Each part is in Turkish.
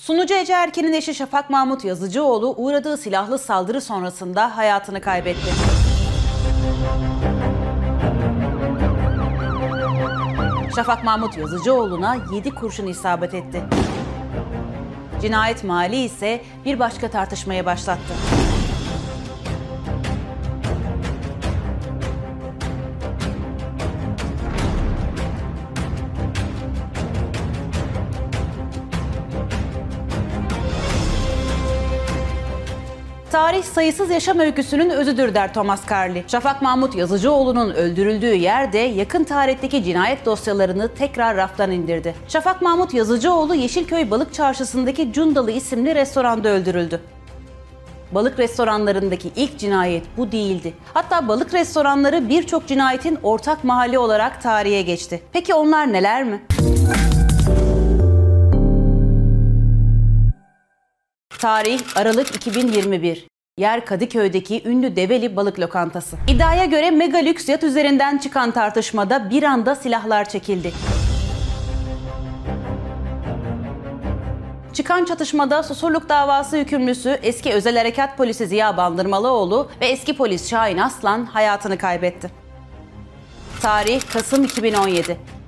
Sunucu Ece Erken'in eşi Şafak Mahmut Yazıcıoğlu uğradığı silahlı saldırı sonrasında hayatını kaybetti. Şafak Mahmut Yazıcıoğlu'na 7 kurşun isabet etti. Cinayet mali ise bir başka tartışmaya başlattı. Tarih sayısız yaşam öyküsünün özüdür der Thomas Carly. Şafak Mahmut Yazıcıoğlu'nun öldürüldüğü yerde yakın tarihteki cinayet dosyalarını tekrar raftan indirdi. Şafak Mahmut Yazıcıoğlu Yeşilköy Balık Çarşısı'ndaki Cundalı isimli restoranda öldürüldü. Balık restoranlarındaki ilk cinayet bu değildi. Hatta balık restoranları birçok cinayetin ortak mahalli olarak tarihe geçti. Peki onlar neler mi? Tarih Aralık 2021. Yer Kadıköy'deki ünlü Develi Balık Lokantası. İddiaya göre mega lüks yat üzerinden çıkan tartışmada bir anda silahlar çekildi. Çıkan çatışmada Susurluk davası hükümlüsü eski özel harekat polisi Ziya Bandırmalıoğlu ve eski polis Şahin Aslan hayatını kaybetti. Tarih Kasım 2017.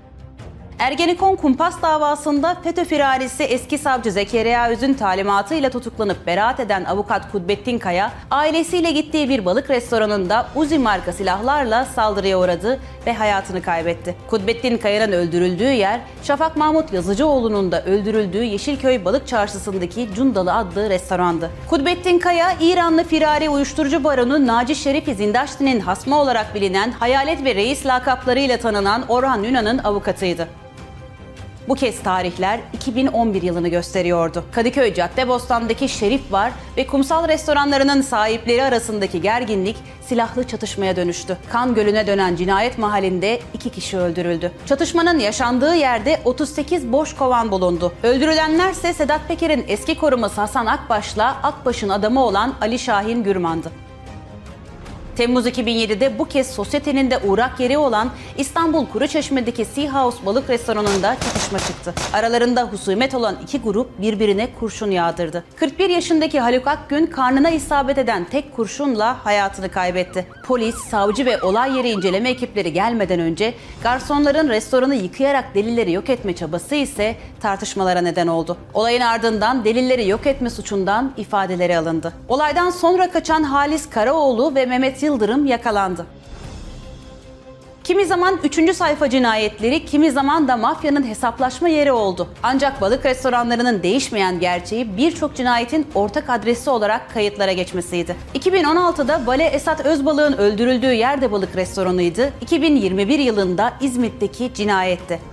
Ergenekon kumpas davasında FETÖ firarisi eski savcı Zekeriya Öz'ün talimatıyla tutuklanıp beraat eden avukat Kudbettin Kaya, ailesiyle gittiği bir balık restoranında Uzi marka silahlarla saldırıya uğradı ve hayatını kaybetti. Kudbettin Kaya'nın öldürüldüğü yer, Şafak Mahmut Yazıcıoğlu'nun da öldürüldüğü Yeşilköy Balık Çarşısı'ndaki Cundalı adlı restorandı. Kudbettin Kaya, İranlı firari uyuşturucu baronu Naci Şerif Zindaşti'nin hasmı olarak bilinen Hayalet ve Reis lakaplarıyla tanınan Orhan Yunan'ın avukatıydı. Bu kez tarihler 2011 yılını gösteriyordu. Kadıköy Caddebostan'daki Şerif Bar ve kumsal restoranlarının sahipleri arasındaki gerginlik silahlı çatışmaya dönüştü. Kan Gölü'ne dönen cinayet mahallinde iki kişi öldürüldü. Çatışmanın yaşandığı yerde 38 boş kovan bulundu. Öldürülenlerse Sedat Peker'in eski koruması Hasan Akbaş'la Akbaş'ın adamı olan Ali Şahin Gürman'dı. Temmuz 2007'de bu kez sosyetenin de uğrak yeri olan İstanbul Kuruçeşme'deki Sea House balık restoranında çatışma çıktı. Aralarında husumet olan iki grup birbirine kurşun yağdırdı. 41 yaşındaki Haluk Akgün karnına isabet eden tek kurşunla hayatını kaybetti. Polis, savcı ve olay yeri inceleme ekipleri gelmeden önce garsonların restoranı yıkayarak delilleri yok etme çabası ise tartışmalara neden oldu. Olayın ardından delilleri yok etme suçundan ifadeleri alındı. Olaydan sonra kaçan Halis Karaoğlu ve Mehmet Yıldırım yakalandı. Kimi zaman üçüncü sayfa cinayetleri, kimi zaman da mafyanın hesaplaşma yeri oldu. Ancak balık restoranlarının değişmeyen gerçeği birçok cinayetin ortak adresi olarak kayıtlara geçmesiydi. 2016'da Bale Esat Özbalık'ın öldürüldüğü yerde balık restoranıydı. 2021 yılında İzmit'teki cinayetti.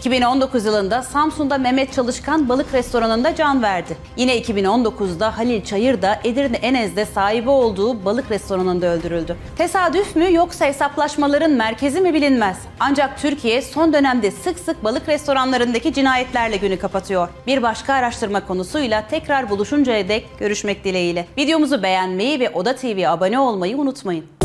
2019 yılında Samsun'da Mehmet Çalışkan balık restoranında can verdi. Yine 2019'da Halil Çayır da Edirne Enez'de sahibi olduğu balık restoranında öldürüldü. Tesadüf mü yoksa hesaplaşmaların merkezi mi bilinmez. Ancak Türkiye son dönemde sık sık balık restoranlarındaki cinayetlerle günü kapatıyor. Bir başka araştırma konusuyla tekrar buluşuncaya dek görüşmek dileğiyle. Videomuzu beğenmeyi ve Oda TV'ye abone olmayı unutmayın.